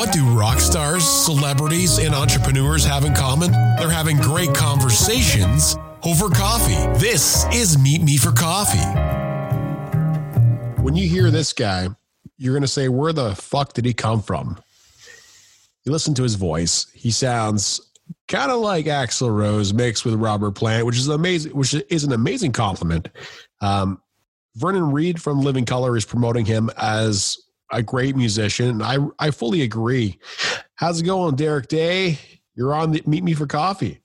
What do rock stars, celebrities, and entrepreneurs have in common? They're having great conversations over coffee. This is Meet Me for Coffee. When you hear this guy, you're going to say, Where the fuck did he come from? You listen to his voice. He sounds kind of like Axl Rose mixed with Robert Plant, which is amazing, which is an amazing compliment. Um, Vernon Reid from Living Colour is promoting him as a great musician. I I fully agree. How's it going, Derek Day? You're on the Meet Me for Coffee.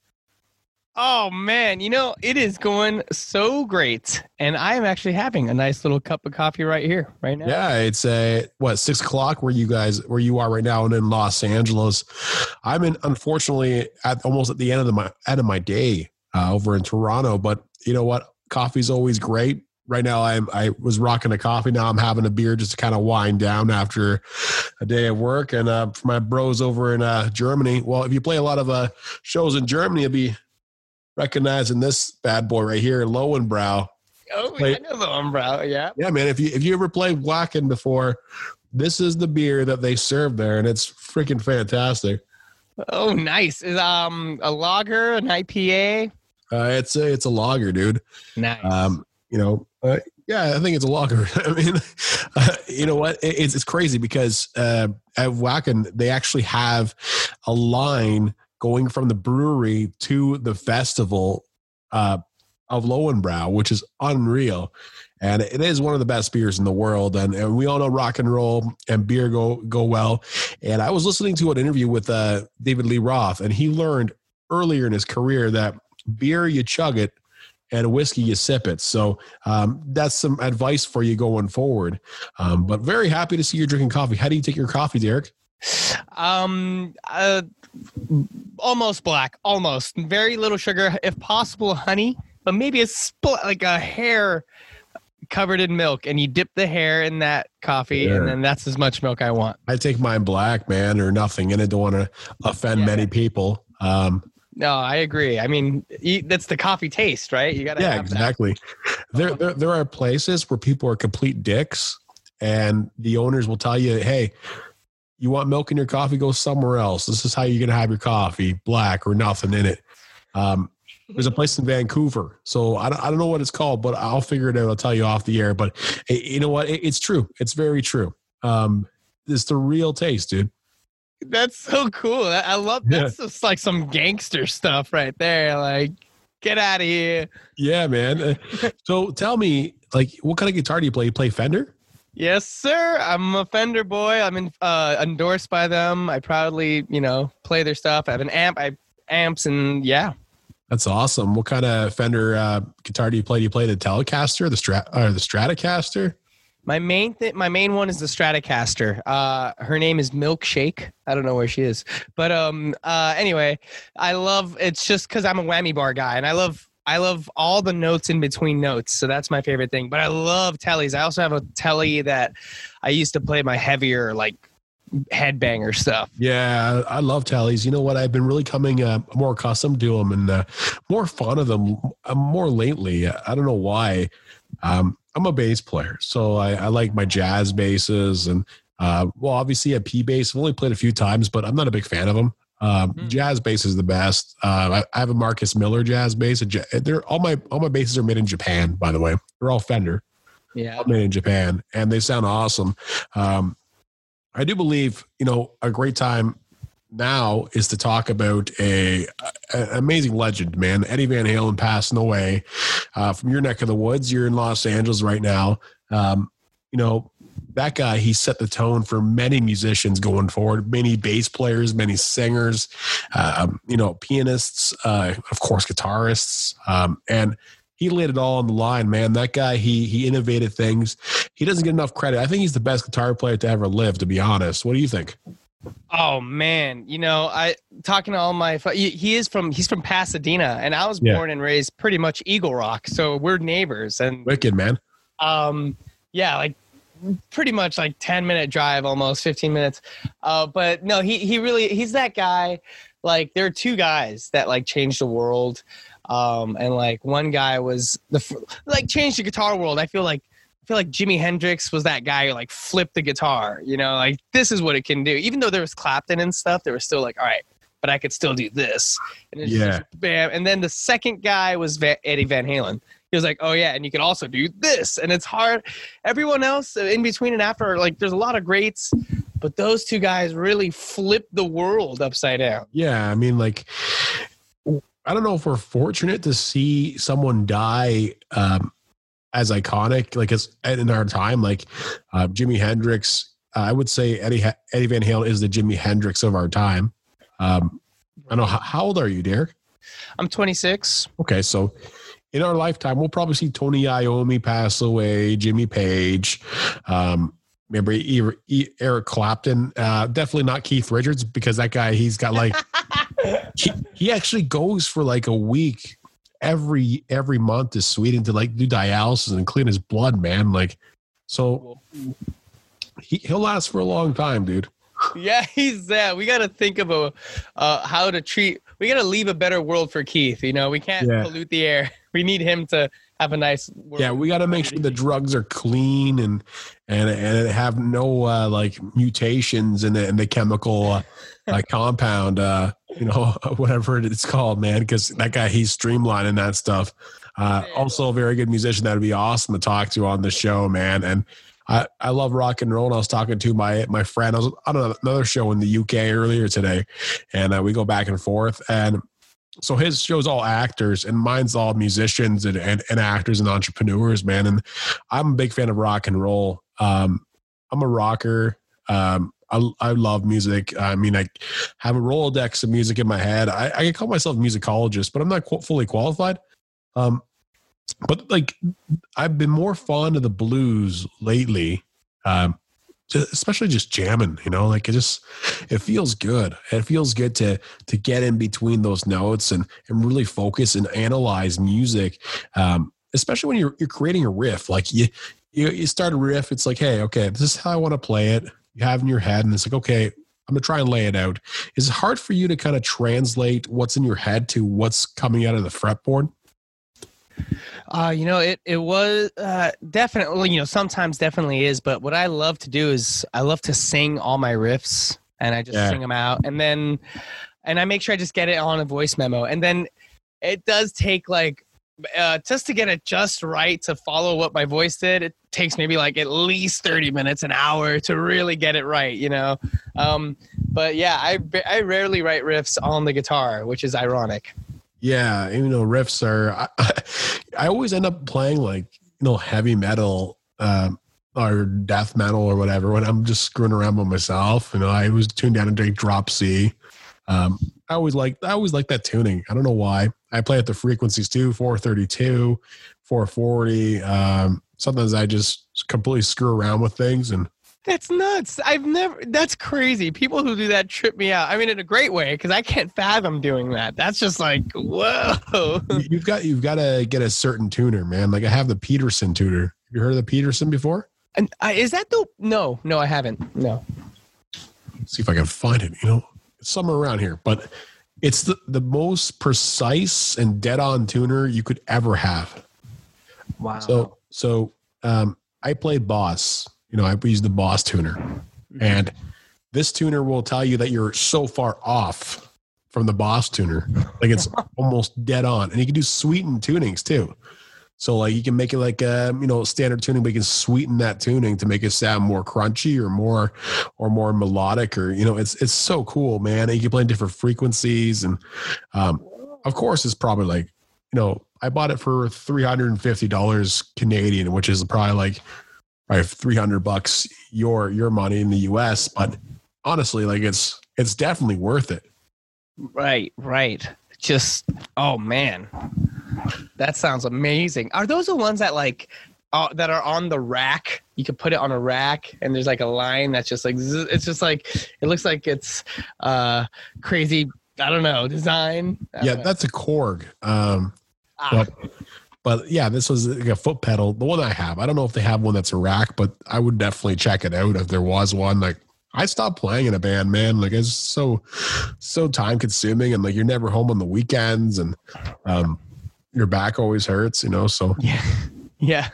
Oh man, you know it is going so great, and I am actually having a nice little cup of coffee right here, right now. Yeah, it's a what six o'clock where you guys where you are right now, and in Los Angeles. I'm in unfortunately at almost at the end of the my end of my day uh, over in Toronto, but you know what? Coffee's always great right now I'm I was rocking a coffee. Now I'm having a beer just to kind of wind down after a day of work. And uh, for my bros over in uh, Germany, well, if you play a lot of uh, shows in Germany, you'll be recognizing this bad boy right here, Lowenbrau. Oh, play, I know Lowenbrau. Yeah, yeah, man. If you if you ever played Wacken before, this is the beer that they serve there, and it's freaking fantastic. Oh, nice. Is um a lager, an IPA? Uh, it's a it's a lager, dude. Nice. Um, you know, uh, yeah, I think it's a lager. I mean, uh, you know what? It's it's crazy because uh, at Wacken they actually have a line going from the brewery to the festival uh, of Lowenbrau, which is unreal. And it is one of the best beers in the world. And, and we all know rock and roll and beer go go well. And I was listening to an interview with uh, David Lee Roth, and he learned earlier in his career that beer you chug it and a whiskey you sip it. So um, that's some advice for you going forward. Um, but very happy to see you're drinking coffee. How do you take your coffee, Derek? Um, uh, almost black, almost very little sugar, if possible, honey, but maybe a split like a hair covered in milk, and you dip the hair in that coffee, yeah. and then that's as much milk I want. I take mine black, man, or nothing, and I don't want to offend yeah. many people. Um, no, I agree. I mean, that's the coffee taste, right? You got to. Yeah, exactly. There, there, there are places where people are complete dicks, and the owners will tell you, "Hey, you want milk in your coffee? Go somewhere else. This is how you're gonna have your coffee, black or nothing in it." Um, there's a place in Vancouver, so I don't, I don't know what it's called, but I'll figure it out. I'll tell you off the air. But you know what? it's true. It's very true. Um, it's the real taste, dude. That's so cool. I love that's yeah. just like some gangster stuff right there. Like, get out of here. Yeah, man. Uh, so tell me, like, what kind of guitar do you play? You play Fender? Yes, sir. I'm a Fender boy. I'm in, uh, endorsed by them. I proudly, you know, play their stuff. I have an amp. I amps and yeah. That's awesome. What kind of Fender uh, guitar do you play? Do you play the Telecaster, the Strat, or the Stratocaster? My main thing, my main one is the Stratocaster. Uh, her name is Milkshake. I don't know where she is, but um, uh, anyway, I love. It's just because I'm a whammy bar guy, and I love, I love all the notes in between notes. So that's my favorite thing. But I love tellies. I also have a telly that I used to play my heavier like headbanger stuff. Yeah, I love tellies. You know what? I've been really coming uh, more accustomed to them and uh, more fond of them uh, more lately. I don't know why. Um, I'm a bass player, so I, I like my jazz basses and uh, well, obviously a P bass. I've only played a few times, but I'm not a big fan of them. Um, mm. Jazz bass is the best. Uh, I, I, have a Marcus Miller jazz bass. They're all my all my basses are made in Japan, by the way. They're all Fender. Yeah, all made in Japan, and they sound awesome. Um, I do believe you know a great time now is to talk about a, a, amazing legend, man. Eddie Van Halen passing away uh, from your neck of the woods. You're in Los Angeles right now. Um, you know that guy. He set the tone for many musicians going forward. Many bass players, many singers, um, you know, pianists, uh, of course, guitarists, um, and he laid it all on the line, man. That guy, he he innovated things. He doesn't get enough credit. I think he's the best guitar player to ever live. To be honest, what do you think? Oh man, you know, I talking to all my he is from he's from Pasadena, and I was yeah. born and raised pretty much Eagle Rock, so we're neighbors. And wicked man. Um, yeah, like pretty much like ten minute drive, almost fifteen minutes. Uh, but no, he he really he's that guy. Like there are two guys that like changed the world, um, and like one guy was the like changed the guitar world. I feel like feel like Jimi Hendrix was that guy who like flipped the guitar. You know, like this is what it can do. Even though there was Clapton and stuff, there was still like, all right, but I could still do this. And it's Yeah. just bam. And then the second guy was Va- Eddie Van Halen. He was like, oh yeah, and you can also do this. And it's hard. Everyone else in between and after, like, there's a lot of greats, but those two guys really flipped the world upside down. Yeah, I mean, like, I don't know if we're fortunate to see someone die um, as iconic, like as in our time, like uh, Jimi Hendrix. Uh, I would say Eddie Eddie Van Halen is the Jimi Hendrix of our time. Um, I don't know how, how old are you, Derek? I'm 26. Okay, so in our lifetime, we'll probably see Tony Iommi pass away, Jimmy Page, um, remember E- E- Eric Clapton. Uh, definitely not Keith Richards because that guy, he's got like he, he actually goes for like a week every every month to Sweden to like do dialysis and clean his blood, man. Like, so he, he'll last for a long time, dude. Yeah, he's that. We got to think of a uh, how to treat. We got to leave a better world for Keith. You know, we can't Yeah. pollute the air. We need him to have a nice. Yeah, we got to make sure the drugs are clean and and and have no uh, like mutations in the in the chemical uh, uh, compound. Uh, you know, whatever it's called, man. Because that guy, he's streamlining that stuff. Uh, also, a very good musician. That'd be awesome to talk to on the show, man. And I, I love rock and roll. And I was talking to my my friend. I was on another show in the UK earlier today, and uh, we go back and forth. And so his show's all actors, and mine's all musicians and, and, and actors and entrepreneurs, man. And I'm a big fan of rock and roll. Um, I'm a rocker. Um, I, I love music. I mean, I have a Rolodex of music in my head. I, I call myself a musicologist, but I'm not fully qualified. Um, but like, I've been more fond of the blues lately. Um, especially just jamming, you know, like it just, it feels good. It feels good to, to get in between those notes and, and really focus and analyze music. Um, especially when you're, you're creating a riff, like you, you, you start a riff. It's like, Hey, okay, this is how I want to play it. You have in your head and it's like, okay, I'm gonna try and lay it out. Is it hard for you to kind of translate what's in your head to what's coming out of the fretboard? Uh, you know, it it was uh, definitely. You know, sometimes definitely is. But what I love to do is I love to sing all my riffs, and I just Yeah. sing them out, and then and I make sure I just get it on a voice memo, and then it does take like uh, just to get it just right to follow what my voice did. It takes maybe like at least thirty minutes, an hour to really get it right. You know, um, but yeah, I I rarely write riffs on the guitar, which is ironic. Yeah, you know, riffs are. I, I always end up playing like you know heavy metal um, or death metal or whatever when I'm just screwing around by myself. You know, I was tuned down to drop C. Um, I always like I always like that tuning. I don't know why. I play at the frequencies too, 432, 440. Um, sometimes I just completely screw around with things and That's nuts. I've never. That's crazy. People who do that trip me out. I mean, in a great way because I can't fathom doing that. That's just like whoa. you- you've got you've got to get a certain tuner, man. Like I have the Peterson tuner. Have you heard of the Peterson before? And uh, is that the? No, no, I haven't. No. see if I can find it. You know, it's somewhere around here, but it's the, the most precise and dead on tuner you could ever have. Wow. So, so um, I played Boss. You know, I use the Boss tuner, and this tuner will tell you that you're so far off from the Boss tuner, like it's almost dead on. And you can do sweetened tunings too. So, like, you can make it like a you know standard tuning, but you can sweeten that tuning to make it sound more crunchy or more or more melodic, or you know, it's it's so cool, man. And you can play in different frequencies, and um, of course, it's probably like you know, I bought it for three hundred and fifty dollars Canadian, which is probably like probably three hundred bucks your your money in the U.S. But honestly, like it's it's definitely worth it. right, right. Just oh man, that sounds amazing. Are those the ones that like? Uh, that are on the rack. You could put it on a rack, and there's like a line that's just like zzz, it's just like it looks like it's uh crazy. I don't know design. I Yeah, don't know. that's a Korg. Um, Ah, but but yeah, this was like a foot pedal. The one I have, I don't know if they have one that's a rack, but I would definitely check it out if there was one. Like I stopped playing in a band, man. Like it's so so time consuming, and like you're never home on the weekends, and um, your back always hurts, you know. So yeah. Yeah.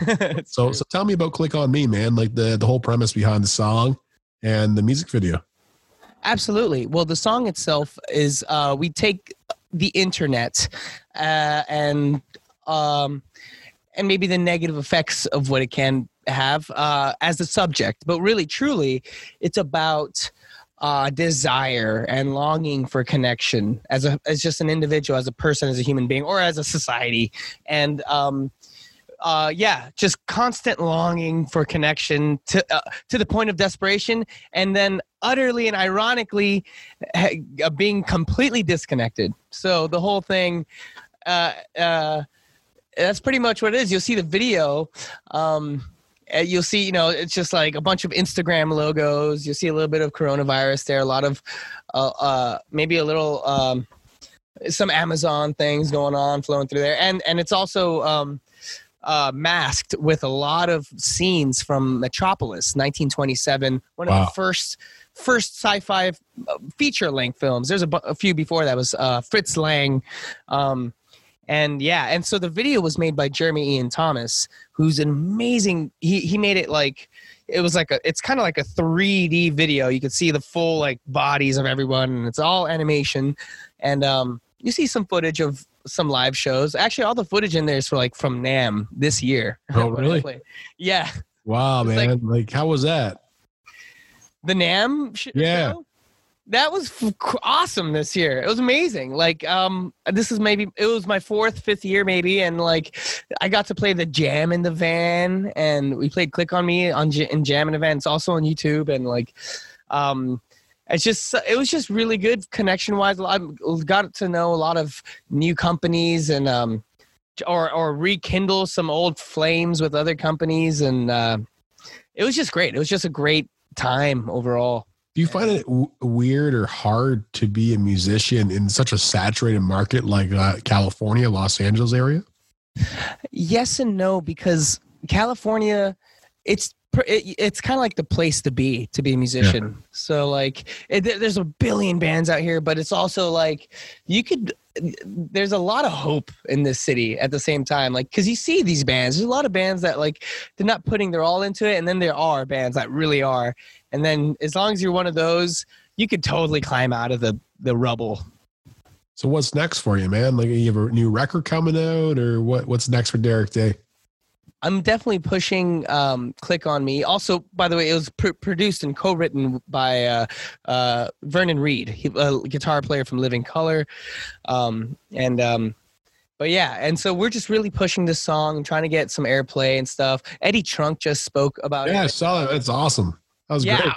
So true. so tell me about Click on Me, man. Like the the whole premise behind the song and the music video. Absolutely. Well, the song itself is uh, we take the internet uh, and um, and maybe the negative effects of what it can have uh, as the subject, but really, truly, it's about uh, desire and longing for connection as a as just an individual, as a person, as a human being, or as a society, and um, uh, yeah, just constant longing for connection to uh, to the point of desperation, and then utterly and ironically ha- uh, being completely disconnected. So the whole thing, uh, uh, that's pretty much what it is. You'll see the video. Um, you'll see, you know, it's just like a bunch of Instagram logos. You'll see a little bit of coronavirus there, a lot of, uh, uh, maybe a little, um, some Amazon things going on flowing through there, and and it's also um, uh, masked with a lot of scenes from Metropolis, 1927, one of the first first sci-fi uh, feature length films. There's a, bu- a few before that was uh, Fritz Lang, um, and yeah, and so the video was made by Jeremy Ian Thomas, who's an amazing. He he made it like it was like a it's kind of like a 3D video. You could see the full like bodies of everyone, and it's all animation, and um, you see some footage of some live shows. Actually, all the footage in there is for like from NAMM this year. Oh, really? Yeah, Wow, It's man. Like, how was that? the NAMM. Sh- Yeah. show? That was f- awesome this year. It was amazing. Like, um, this is maybe it was my fourth, fifth year, maybe, and like, I got to play the Jam in the van, and we played Click on Me on J- in Jam in the van. It's also on YouTube, and like, um, it's just it was just really good connection wise. I got to know a lot of new companies and um, or or rekindle some old flames with other companies, and uh, it was just great. It was just a great time overall. Do you find it w- weird or hard to be a musician in such a saturated market like uh, California, Los Angeles area? Yes and no because California, it's it, it's kind of like the place to be to be a musician. So like, it, there's a billion bands out here, but it's also like you could. There's a lot of hope in this city at the same time, like because you see these bands. There's a lot of bands that like they're not putting their all into it, and then there are bands that really are. And then as long as you're one of those, you could totally climb out of the the rubble. So what's next for you, man? Like you have a new record coming out, or what? What's next for Derek Day? I'm definitely pushing um, Click on Me. Also, by the way, it was pr- produced and co-written by uh, uh, Vernon Reid, he, a guitar player from Living Colour, um, and um, but yeah, and so we're just really pushing this song, trying to get some airplay and stuff. Eddie Trunk just spoke about Yeah, I it. saw that. That's awesome. That was yeah. great.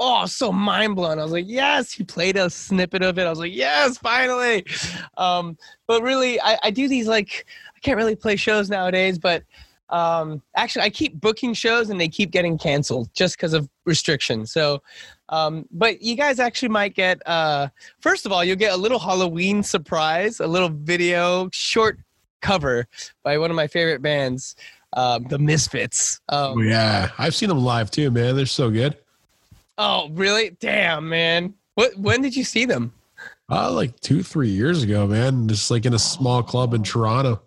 Oh, so mind blown. I was like, yes, he played a snippet of it. I was like, yes, finally. Um, but really, I, I do these like, I can't really play shows nowadays, but um, actually, I keep booking shows and they keep getting canceled just because of restrictions. So, um, but you guys actually might get, uh, first of all, you'll get a little Halloween surprise, a little video short cover by one of my favorite bands, um, The Misfits. Um, Oh, yeah, I've seen them live too, man. They're so good. Oh, really? Damn, man. What? When did you see them? Uh, like two, three years ago, man. Just like in a small club in Toronto.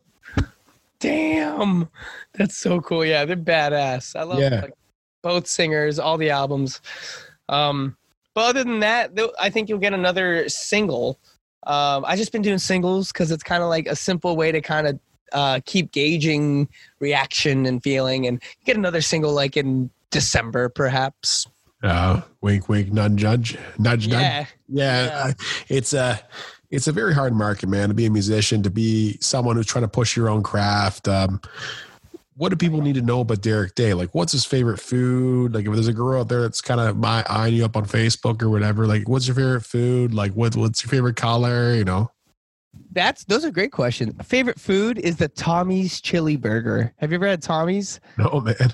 Damn, that's so cool. Yeah, they're badass. I love Yeah. like, both singers, all the albums. Um, but other than that, though, I think you'll get another single. Um, I just been doing singles because it's kind of like a simple way to kind of uh, keep gauging reaction and feeling, and get another single like in December, perhaps. Uh, wink, wink, nudge, nudge, nudge, nudge. Yeah, Yeah, Yeah. It's a it's a very hard market, man. To be a musician, to be someone who's trying to push your own craft. Um, what do people need to know about Derek Day? Like, what's his favorite food? Like, if there's a girl out there that's kind of my eyeing you up on Facebook or whatever, like, what's your favorite food? Like, what what's your favorite color? You know? that's those are great questions. Favorite food is the Tommy's Chili Burger. Have you ever had Tommy's? No, man.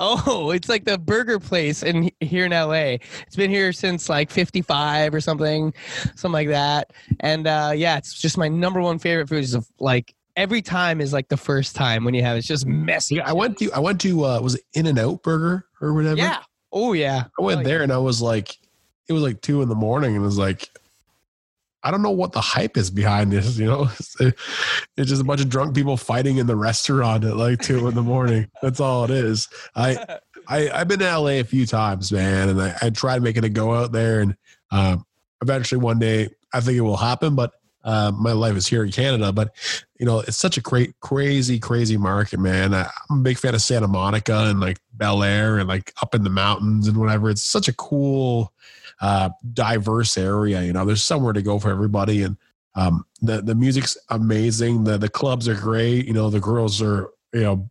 Oh, it's like the burger place in here in LA. It's been here since like 55 or something, something like that. And uh, yeah, it's just my number one favorite food. Is like every time is like the first time when you have it. it's just messy. Yeah, I went to I went to uh, was it In-N-Out Burger or whatever? Yeah. Oh yeah. I went Oh, there and I was like, it was like two in the morning and it was like, I don't know what the hype is behind this. You know, it's just a bunch of drunk people fighting in the restaurant at like two in the morning. That's all it is. I, I I've been to LA a few times, man, and I, I tried making a go out there, and um, eventually one day I think it will happen. But uh, my life is here in Canada, but you know, it's such a great, crazy, crazy market, man. I, am a big fan of Santa Monica and like Bel Air and like up in the mountains and whatever. It's such a cool, uh, diverse area. You know, there's somewhere to go for everybody, and um, the the music's amazing. The the clubs are great. You know, the girls are you know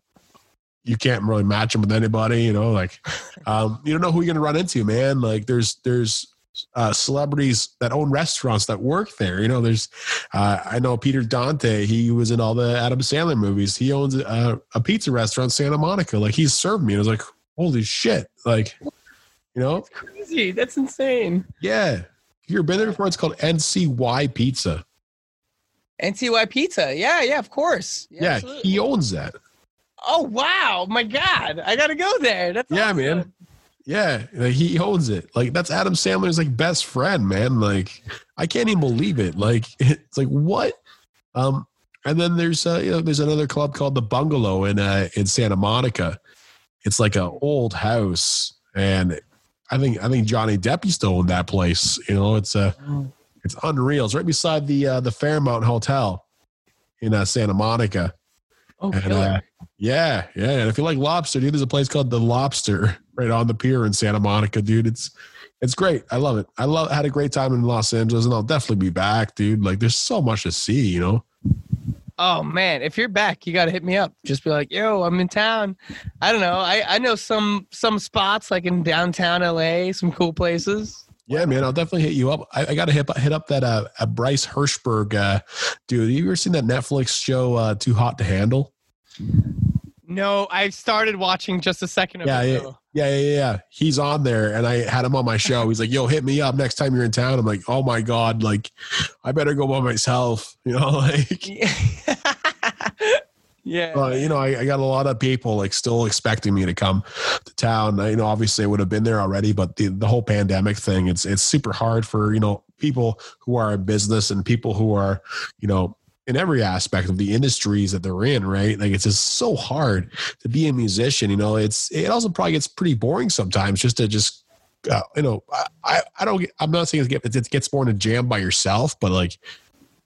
you can't really match them with anybody. You know, like um, you don't know who you're gonna run into, man. Like there's there's uh, celebrities that own restaurants that work there. You know, there's, uh, I know Peter Dante, he was in all the Adam Sandler movies. He owns a, a pizza restaurant, Santa Monica. Like he's served me. And I was like, holy shit. Like, you know, That's crazy. That's insane. Yeah. You've been there before. It's called NCY Pizza. NCY Pizza. Yeah, yeah, of course. Yeah, yeah he owns that. Oh wow, my God. I gotta go there. That's yeah, awesome. man. Yeah, he owns it. Like that's Adam Sandler's like best friend, man. Like I can't even believe it. Like it's like what? Um, and then there's uh, you know there's another club called the Bungalow in uh in Santa Monica. It's like an old house, and I think I think Johnny Depp used to own that place. You know, it's a uh, it's unreal. It's right beside the uh, the Fairmont Hotel in uh, Santa Monica. Oh, and, uh, yeah, yeah. And if you like lobster, dude, there's a place called the Lobster right on the pier in Santa Monica, dude. It's it's great. I love it. I love had a great time in Los Angeles, and I'll definitely be back, dude. Like, there's so much to see, you know. Oh man, if you're back, you gotta hit me up. Just be like, "Yo, I'm in town." I don't know. I I know some some spots like in downtown LA, some cool places. Yeah, man, I'll definitely hit you up. I, I got to hit hit up that uh, Bryce Hirschberg uh, dude. You ever seen that Netflix show uh, Too Hot to Handle? No, I started watching just a second yeah, Yeah, yeah, yeah, yeah. He's on there, and I had him on my show. He's like, "Yo, hit me up next time you're in town." I'm like, "Oh my god, like, I better go by myself," you know, like. yeah. Uh, you know, I, I, got a lot of people like still expecting me to come to town. I, you know, obviously I would have been there already, but the, the whole pandemic thing, it's it's super hard for you know people who are in business and people who are you know in every aspect of the industries that they're in, right? Like it's just so hard to be a musician. You know, it's it also probably gets pretty boring sometimes just to just uh, you know I I don't I'm not saying it gets, it gets boring to jam by yourself, but like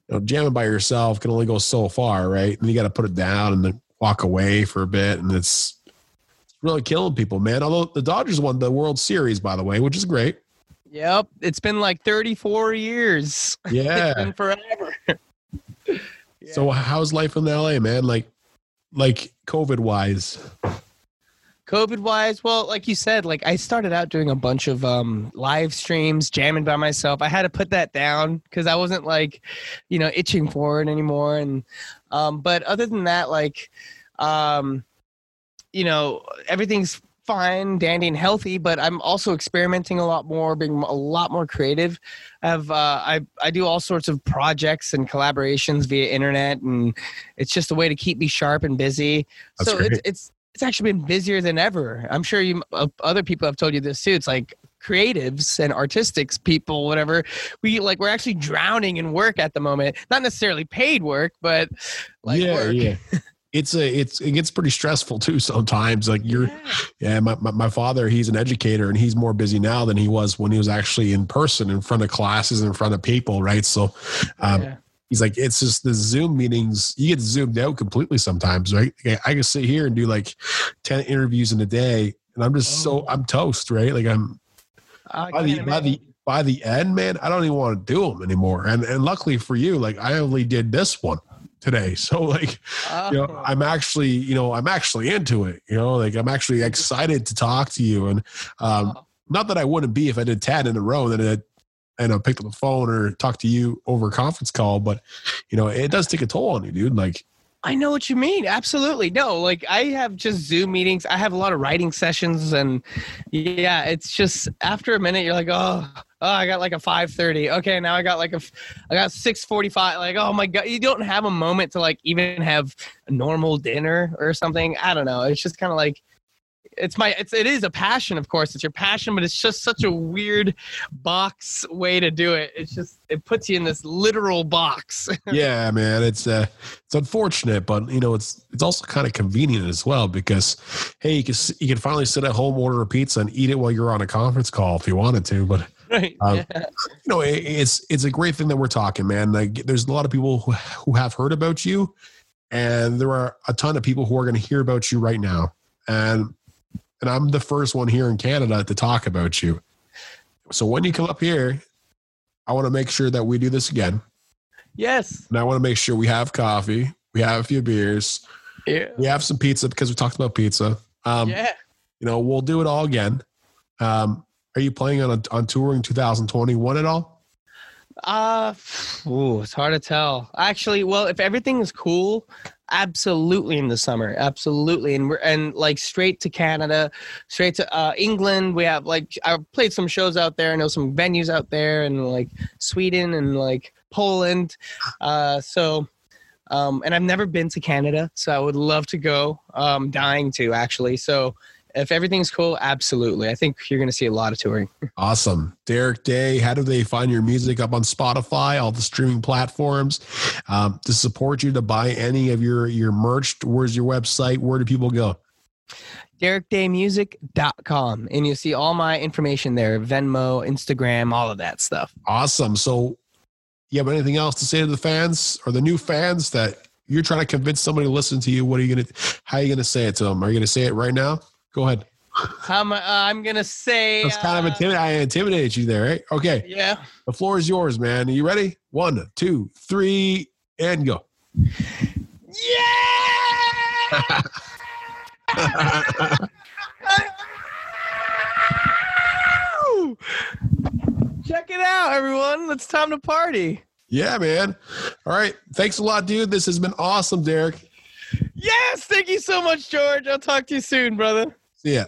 you know jamming by yourself can only go so far, right? And you got to put it down and then walk away for a bit, and it's really killing people, man. Although the Dodgers won the World Series, by the way, which is great. Yep, it's been like 34 years. Yeah, it's So how's life in LA, man? Like, like COVID wise. COVID wise, well, like you said, like I started out doing a bunch of um, live streams, jamming by myself. I had to put that down because I wasn't like, you know, itching for it anymore. And um, but other than that, like, um, you know, everything's fine, dandy, and healthy, but I'm also experimenting a lot more, being a lot more creative. I have uh, I I do all sorts of projects and collaborations via internet, and it's just a way to keep me sharp and busy. That's so great. it's it's it's actually been busier than ever. I'm sure you uh, other people have told you this too. It's like creatives and artistics people whatever we like we're actually drowning in work at the moment not necessarily paid work but like yeah work. yeah it's a it's it gets pretty stressful too sometimes like you're yeah, yeah my, my, my, father he's an educator and he's more busy now than he was when he was actually in person in front of classes in front of people right? So um yeah. he's like it's just the zoom meetings you get zoomed out completely sometimes right? I can sit here and do like 10 interviews in a day and i'm just oh. so i'm toast right? Like i'm by the, by the by the end man i don't even want to do them anymore. And and luckily for you like i only did this one today. So like, you know, oh. I'm actually, you know, I'm actually into it. You know, like I'm actually excited to talk to you. And um, oh. not that I wouldn't be if I did ten in a row, then it, and I picked up the phone or talked to you over a conference call. But you know, it does take a toll on you, dude. Like I know what you mean. Absolutely. No, like I have just Zoom meetings. I have a lot of writing sessions and yeah, it's just after a minute you're like, "Oh, oh I got like a 5:30. Okay, now I got like a I got 6:45. Like, oh my god, you don't have a moment to like even have a normal dinner or something. I don't know. It's just kind of like it's my it's it is a passion of course it's your passion but it's just such a weird box way to do it it's just it puts you in this literal box yeah man it's uh it's unfortunate but you know it's it's also kind of convenient as well because hey you can you can finally sit at home order a pizza and eat it while you're on a conference call if you wanted to but right Um, yeah. you know it, it's it's a great thing that we're talking man. Like there's a lot of people who, who have heard about you and there are a ton of people who are going to hear about you right now. And and i'm the first one here in canada to talk about you. So when you come up here i want to make sure that we do this again. Yes. And i want to make sure we have coffee we have a few beers yeah. we have some pizza because we talked about pizza. Um yeah. you know we'll do it all again. Um are you playing on on touring 2021 at all Uh, ooh, it's hard to tell. Actually, well, if everything is cool, absolutely in the summer, absolutely, and we're and like straight to Canada, straight to uh, England. We have like I played some shows out there. I know some venues out there, and like Sweden and like Poland. Uh, so. Um, and I've never been to Canada, so I would love to go. Um, dying to actually. So, if everything's cool, absolutely. I think you're going to see a lot of touring. Awesome. Derek Day, how do they find your music up on Spotify, all the streaming platforms? Um, to support you, to buy any of your, your merch, where's your website? Where do people go? DerekDayMusic.com. And you'll see all my information there Venmo, Instagram, all of that stuff. Awesome. So, you have anything else to say to the fans or the new fans that you're trying to convince somebody to listen to you? What are you going to, how are you going to say it to them? Are you going to say it right now? Go ahead. I'm, uh, I'm going to say. That's kind of intimidating. I intimidated you there, right? Okay. Yeah. The floor is yours, man. Are you ready? One, two, three, and go. Yeah! Check it out, everyone. It's time to party. Yeah, man. All right. Thanks a lot, dude. This has been awesome, Derek. Yes. Thank you so much, George. I'll talk to you soon, brother. See ya.